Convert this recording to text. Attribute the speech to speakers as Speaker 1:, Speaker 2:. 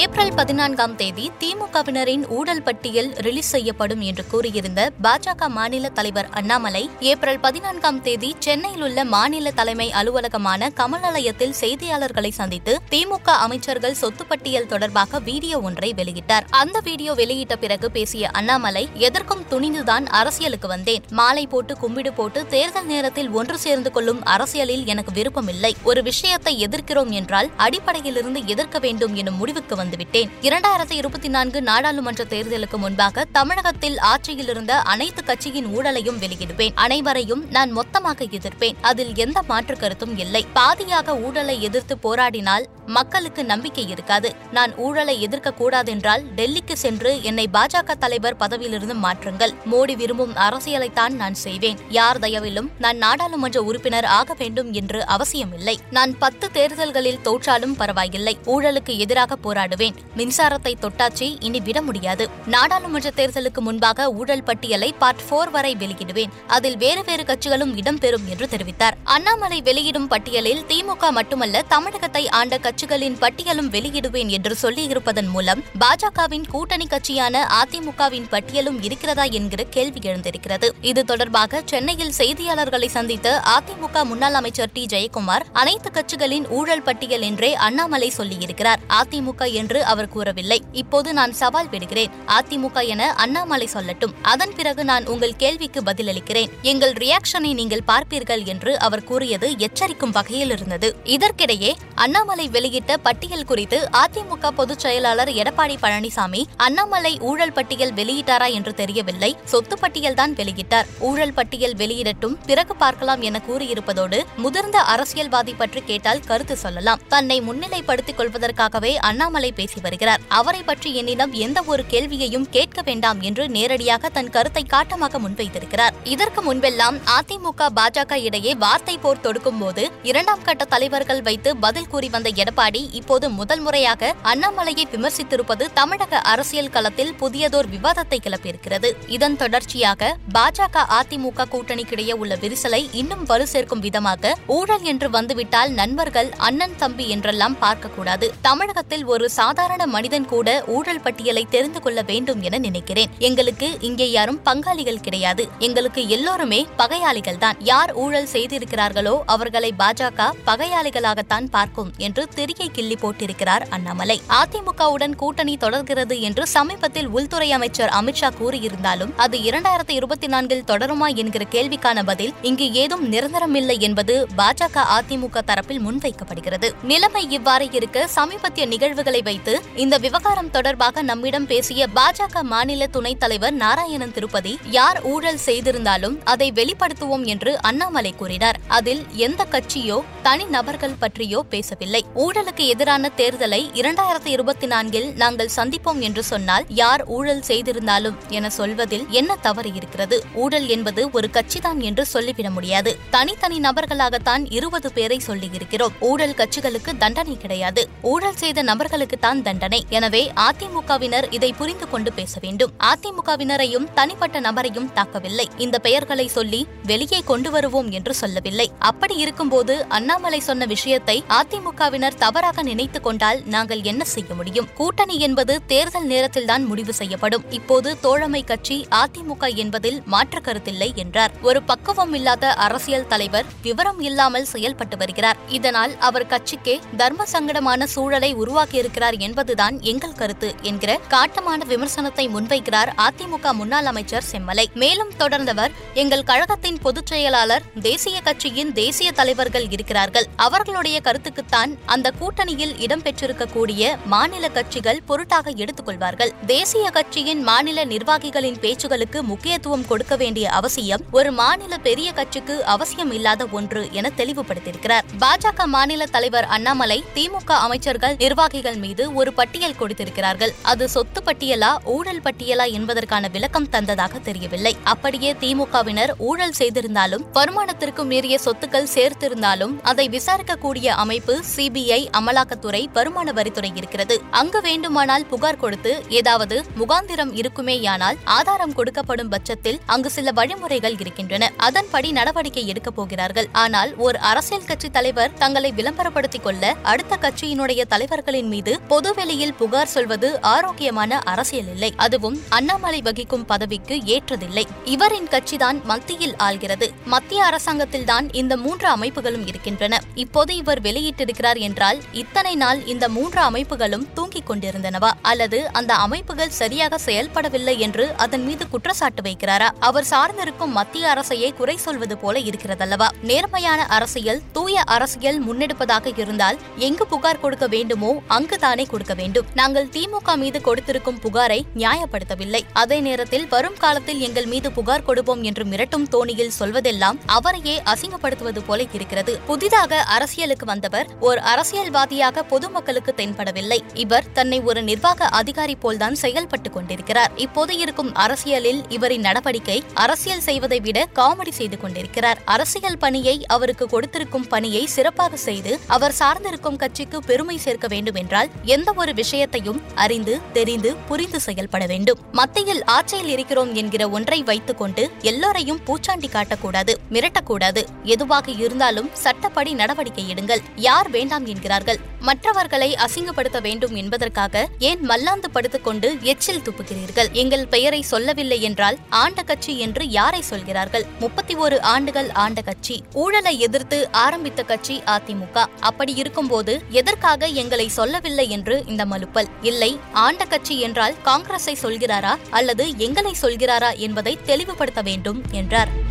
Speaker 1: April பதினான்காம் தேதி திமுகவினரின் ஊழல் பட்டியல் ரிலீஸ் செய்யப்படும் என்று கூறியிருந்த பாஜக மாநில தலைவர் அண்ணாமலை ஏப்ரல் பதினான்காம் தேதி சென்னையில் உள்ள மாநில தலைமை அலுவலகமான கமலாலயத்தில் செய்தியாளர்களை சந்தித்து திமுக அமைச்சர்கள் சொத்து பட்டியல் தொடர்பாக வீடியோ ஒன்றை வெளியிட்டார். அந்த வீடியோ வெளியிட்ட பிறகு பேசிய அண்ணாமலை எதற்கும் துணிந்துதான் அரசியலுக்கு வந்தேன். மாலை போட்டு கும்பிடு போட்டு தேர்தல் நேரத்தில் ஒன்று சேர்ந்து கொள்ளும் அரசியலில் எனக்கு விருப்பமில்லை. ஒரு விஷயத்தை எதிர்க்கிறோம் என்றால் அடிப்படையிலிருந்து எதிர்க்க வேண்டும் எனும் முடிவுக்கு வந்துவிட்டேன். இரண்டாயிரத்தி இருபத்தி நான்கு நாடாளுமன்ற தேர்தலுக்கு முன்பாக தமிழகத்தில் ஆட்சியில் இருந்த அனைத்து கட்சியின் ஊழலையும் வெளியிடுவேன். அனைவரையும் நான் மொத்தமாக எதிர்ப்பேன். அதில் எந்த மாற்று கருத்தும் இல்லை. பாதியாக ஊழலை எதிர்த்து போராடினால் மக்களுக்கு நம்பிக்கை இருக்காது. நான் ஊழலை எதிர்க்க கூடாதென்றால் டெல்லிக்கு சென்று என்னை பாஜக தலைவர் பதவியிலிருந்து மாற்றுங்கள். மோடி விரும்பும் அரசியலைத்தான் நான் செய்வேன். யார் தயவிலும் நான் நாடாளுமன்ற உறுப்பினர் ஆக வேண்டும் என்று அவசியமில்லை. நான் பத்து தேர்தல்களில் தோற்றாலும் பரவாயில்லை. ஊழலுக்கு எதிராக போராடுவேன். மின்சாரத்தை தொட்டாச்சி இனி விட முடியாது. நாடாளுமன்ற தேர்தலுக்கு முன்பாக ஊழல் பட்டியலை பார்ட் போர் வரை வெளியிடுவேன். அதில் வேறு வேறு கட்சிகளும் இடம்பெறும் என்று தெரிவித்தார். அண்ணாமலை வெளியிடும் பட்டியலில் திமுக மட்டுமல்ல தமிழகத்தை ஆண்ட கட்சிகளின் பட்டியலும் வெளியிடுவேன் என்று சொல்லியிருப்பதன் மூலம் பாஜகவின் கூட்டணி கட்சியான அதிமுகவின் பட்டியலும் இருக்கிறதா என்கிற கேள்வி எழுந்திருக்கிறது. இது தொடர்பாக சென்னையில் செய்தியாளர்களை சந்தித்த அதிமுக முன்னாள் அமைச்சர் டி. ஜெயக்குமார் அனைத்து கட்சிகளின் ஊழல் பட்டியல் என்றே அண்ணாமலை சொல்லியிருக்கிறார். அதிமுக என்று அவர் கூறவில்லை. இப்போது நான் சவால் விடுகிறேன். அதிமுக என அண்ணாமலை சொல்லட்டும். அதன் பிறகு நான் உங்கள் கேள்விக்கு பதிலளிக்கிறேன். எங்கள் ரியாக்ஷனை நீங்கள் பார்ப்பீர்கள் என்று அவர் கூறியது எச்சரிக்கும் வகையில் இருந்தது. இதற்கிடையே அண்ணாமலை வெளியிட்ட பட்டியல் குறித்து அதிமுக பொதுச் செயலாளர் எடப்பாடி பழனிசாமி அண்ணாமலை ஊழல் பட்டியல் வெளியிட்டாரா என்று தெரியவில்லை. சொத்து பட்டியல் தான் வெளியிட்டார். ஊழல் பட்டியல் வெளியிடட்டும். பிறகு பார்க்கலாம் என கூறியிருப்பதோடு முதிர்ந்த அரசியல்வாதி பற்றி கேட்டால் கருத்து சொல்லலாம். தன்னை முன்னிலைப்படுத்திக் கொள்வதற்காகவே அண்ணாமலை பேசி வருகிறார். அவரை பற்றி என்னிடம் எந்த ஒரு கேள்வியையும் கேட்க வேண்டாம் என்று நேரடியாக தன் கருத்தை காட்டமாக முன்வைத்திருக்கிறார். இதற்கு முன்பெல்லாம் அதிமுக பாஜக இடையே வார்த்தை போர் தொடுக்கும் போது இரண்டாம் கட்ட தலைவர்கள் வைத்து பதில் கூறி வந்த எடப்பாடி இப்போது முதல் முறையாக அண்ணாமலையை விமர்சித்திருப்பது தமிழக அரசியல் களத்தில் புதியதோர் விவாதத்தை கிளப்பியிருக்கிறது. இதன் தொடர்ச்சியாக பாஜக அதிமுக கூட்டணிக்கிடையே உள்ள விரிசலை இன்னும் வலு சேர்க்கும் விதமாக ஊழல் என்று வந்துவிட்டால் நண்பர்கள் அண்ணன் தம்பி என்றெல்லாம் பார்க்கக்கூடாது. தமிழகத்தில் ஒரு சாதாரண மனிதன் கூட ஊழல் பட்டியலை தெரிந்து கொள்ள வேண்டும் என நினைக்கிறேன். எங்களுக்கு இங்கே யாரும் பங்காளிகள் கிடையாது. எங்களுக்கு எல்லோருமே பகையாளிகள் தான் யார் ஊழல் செய்திருக்கிறார்களோ அவர்களை பாஜக பகையாளிகளாகத்தான் பார்க்கும் என்று திரியை கிள்ளி போட்டிருக்கிறார் அண்ணாமலை. அதிமுகவுடன் கூட்டணி தொடர்கிறது என்று சமீபத்தில் உள்துறை அமைச்சர் அமித்ஷா கூறியிருந்தாலும் அது இரண்டாயிரத்தி இருபத்தி நான்கில் தொடருமா என்கிற கேள்விக்கான பதில் இங்கு ஏதும் நிரந்தரம் இல்லை என்பது பாஜக அதிமுக தரப்பில் முன்வைக்கப்படுகிறது. நிலைமை இவ்வாறு இருக்க சமீபத்திய நிகழ்வுகளை வைத்து இந்த விவகாரம் தொடர்பாக நம்மிடம் பேசிய பாஜக மாநில துணைத் தலைவர் நாராயணன் திருப்பதி யார் ஊழல் செய்திருந்தாலும் அதை வெளிப்படுத்துவோம் என்று அண்ணாமலை கூறினார். அதில் எந்த கட்சியோ தனி நபர்கள் பற்றியோ பேசவில்லை. ஊழலுக்கு எதிரான தேர்தலை இரண்டாயிரத்தி இருபத்தி நான்கில் நாங்கள் சந்திப்போம் என்று சொன்னால் யார் ஊழல் செய்திருந்தாலும் என சொல்வதில் என்ன தவறு இருக்கிறது? ஊழல் என்பது ஒரு கட்சிதான் என்று சொல்லிவிட முடியாது. தனித்தனி நபர்களாகத்தான் இருபது பேரை சொல்லியிருக்கிறோம். ஊழல் கட்சிகளுக்கு தண்டனை கிடையாது. ஊழல் செய்த நபர்களுக்கு தான் தண்டனை. எனவே அதிமுகவினர் இதை புரிந்து கொண்டு பேச வேண்டும். அதிமுகவினரையும் தனிப்பட்ட நபரையும் தாக்கவில்லை. இந்த பெயர்களை சொல்லி வெளியே கொண்டு வருவோம் என்று சொல்லவில்லை. அப்படி இருக்கும்போது அண்ணாமலை சொன்ன விஷயத்தை அதிமுகவினர் தவறாக நினைத்துக் கொண்டால் நாங்கள் என்ன செய்ய முடியும்? கூட்டணி என்பது தேர்தல் நேரத்தில்தான் முடிவு செய்யப்படும். இப்போது தோழமை கட்சி அதிமுக என்பதில் மாற்று கருத்தில்லை என்றார். ஒரு பக்குவம் இல்லாத அரசியல் தலைவர் விவரம் இல்லாமல் செயல்பட்டு வருகிறார். இதனால் அவர் கட்சிக்கே தர்ம சங்கடமான சூழலை உருவாக்கியிருக்கிறார் என்பதுதான் எங்கள் கருத்து என்கிற காட்டமான விமர்சனத்தை முன்வைக்கிறார் அதிமுக முன்னாள் அமைச்சர் செம்மலை. மேலும் தொடர்ந்தவர் எங்கள் கழகத்தின் பொதுச் செயலாளர் தேசிய கட்சியின் தேசிய தலைவர்கள் இருக்கிறார்கள். அவர்களுடைய கருத்துக்குத்தான் அந்த கூட்டணியில் இடம்பெற்றிருக்கக்கூடிய மாநில கட்சிகள் பொருட்டாக எடுத்துக்கொள்வார்கள். தேசிய கட்சியின் மாநில நிர்வாகிகளின் பேச்சுகளுக்கு முக்கியத்துவம் கொடுக்க வேண்டிய அவசியம் ஒரு மாநில பெரிய கட்சிக்கு அவசியம் இல்லாத ஒன்று என தெளிவுபடுத்தியிருக்கிறார். பாஜக மாநில தலைவர் அண்ணாமலை திமுக அமைச்சர்கள் நிர்வாகிகள் மீது ஒரு பட்டியல் கொடுத்திருக்கிறார்கள். அது சொத்து பட்டியலா ஊழல் பட்டியலா என்பதற்கான விளக்கம் தந்ததாக தெரியவில்லை. அப்படியே திமுகவினர் ஊழல் செய்திருந்தாலும் வருமானத்திற்கு மீறிய சொத்துக்கள் சேர்த்திருந்தாலும் அதை விசாரிக்கக்கூடிய அமைப்பு சிபிஐ சிபிஐ அமலாக்கத்துறை வருமான வரித்துறை இருக்கிறது. அங்கு வேண்டுமானால் புகார் கொடுத்து ஏதாவது முகாந்திரம் இருக்குமேயானால் ஆதாரம் கொடுக்கப்படும் பட்சத்தில் அங்கு சில வழிமுறைகள் இருக்கின்றன. அதன்படி நடவடிக்கை எடுக்கப் போகிறார்கள். ஆனால் ஒரு அரசியல் கட்சி தலைவர் தங்களை விளம்பரப்படுத்திக் கொள்ள அடுத்த கட்சியினுடைய தலைவர்களின் மீது பொதுவெளியில் புகார் சொல்வது ஆரோக்கியமான அரசியல் இல்லை. அதுவும் அண்ணாமலை வகிக்கும் பதவிக்கு ஏற்றதில்லை. இவரின் கட்சிதான் மத்தியில் ஆள்கிறது. மத்திய அரசாங்கத்தில்தான் இந்த மூன்று அமைப்புகளும் இருக்கின்றன. இப்போது இவர் வெளியிட்டிருக்கிறார் என்றால் இத்தனை நாள் இந்த மூன்று அமைப்புகளும் தூங்கிக் கொண்டிருந்தனவா? அல்லது அந்த அமைப்புகள் சரியாக செயல்படவில்லை என்று அதன் மீது குற்றச்சாட்டு வைக்கிறாரா? அவர் சார்ந்திருக்கும் மத்திய அரசையே குறை சொல்வது போல இருக்கிறதல்லவா? நேர்மையான அரசியல் தூய அரசியல் முன்னெடுப்பதாக இருந்தால் எங்கு புகார் கொடுக்க வேண்டுமோ அங்குதானே கொடுக்க வேண்டும். நாங்கள் திமுக மீது கொடுத்திருக்கும் புகாரை நியாயப்படுத்தவில்லை. அதே நேரத்தில் வரும் காலத்தில் எங்கள் மீது புகார் கொடுப்போம் என்று மிரட்டும் தோணியில் சொல்வதெல்லாம் அவரையே அசிங்கப்படுத்துவது போல இருக்கிறது. புதிதாக அரசியலுக்கு வந்தவர் ஒரு அரசியல்வாதியாக பொதுமக்களுக்கு தென்படவில்லை. இவர் தன்னை ஒரு நிர்வாக அதிகாரி போல்தான் செயல்பட்டுக் கொண்டிருக்கிறார். இப்போது இருக்கும் அரசியலில் இவரின் நடவடிக்கை அரசியல் செய்வதை விட காமெடி செய்து கொண்டிருக்கிறார். அரசியல் பணியை அவருக்கு கொடுத்திருக்கும் பணியை சிறப்பாக செய்து அவர் சார்ந்திருக்கும் கட்சிக்கு பெருமை சேர்க்க வேண்டும் என்றால் எந்த ஒரு விஷயத்தையும் அறிந்து தெரிந்து புரிந்து செயல்பட வேண்டும். மத்தியில் ஆட்சியில் இருக்கிறோம் என்கிற ஒன்றை வைத்துக் கொண்டு எல்லோரையும் பூச்சாண்டி காட்டக்கூடாது மிரட்டக்கூடாது. எதுவாக இருந்தாலும் சட்டப்படி நடவடிக்கை எடுங்கள். யார் வேண்டாம் என்கிறார்கள் மற்றவர்களை அசிங்கப்படுத்த வேண்டும் என்பதற்காக ஏன் மல்லாந்து படுத்துக் கொண்டு எச்சில் துப்புகிறீர்கள்? எங்கள் பெயரை சொல்லவில்லை என்றால் ஆண்ட கட்சி என்று யாரை சொல்கிறார்கள்? முப்பத்தி ஒரு ஆண்டுகள் ஆண்ட கட்சி ஊழலை எதிர்த்து ஆரம்பித்த கட்சி அதிமுக. அப்படி இருக்கும்போது எதற்காக எங்களை சொல்லவில்லை என்று இந்த மலுப்பல்? இல்லை ஆண்ட கட்சி என்றால் காங்கிரஸை சொல்கிறாரா அல்லது எங்களை சொல்கிறாரா என்பதை தெளிவுபடுத்த வேண்டும் என்றார்.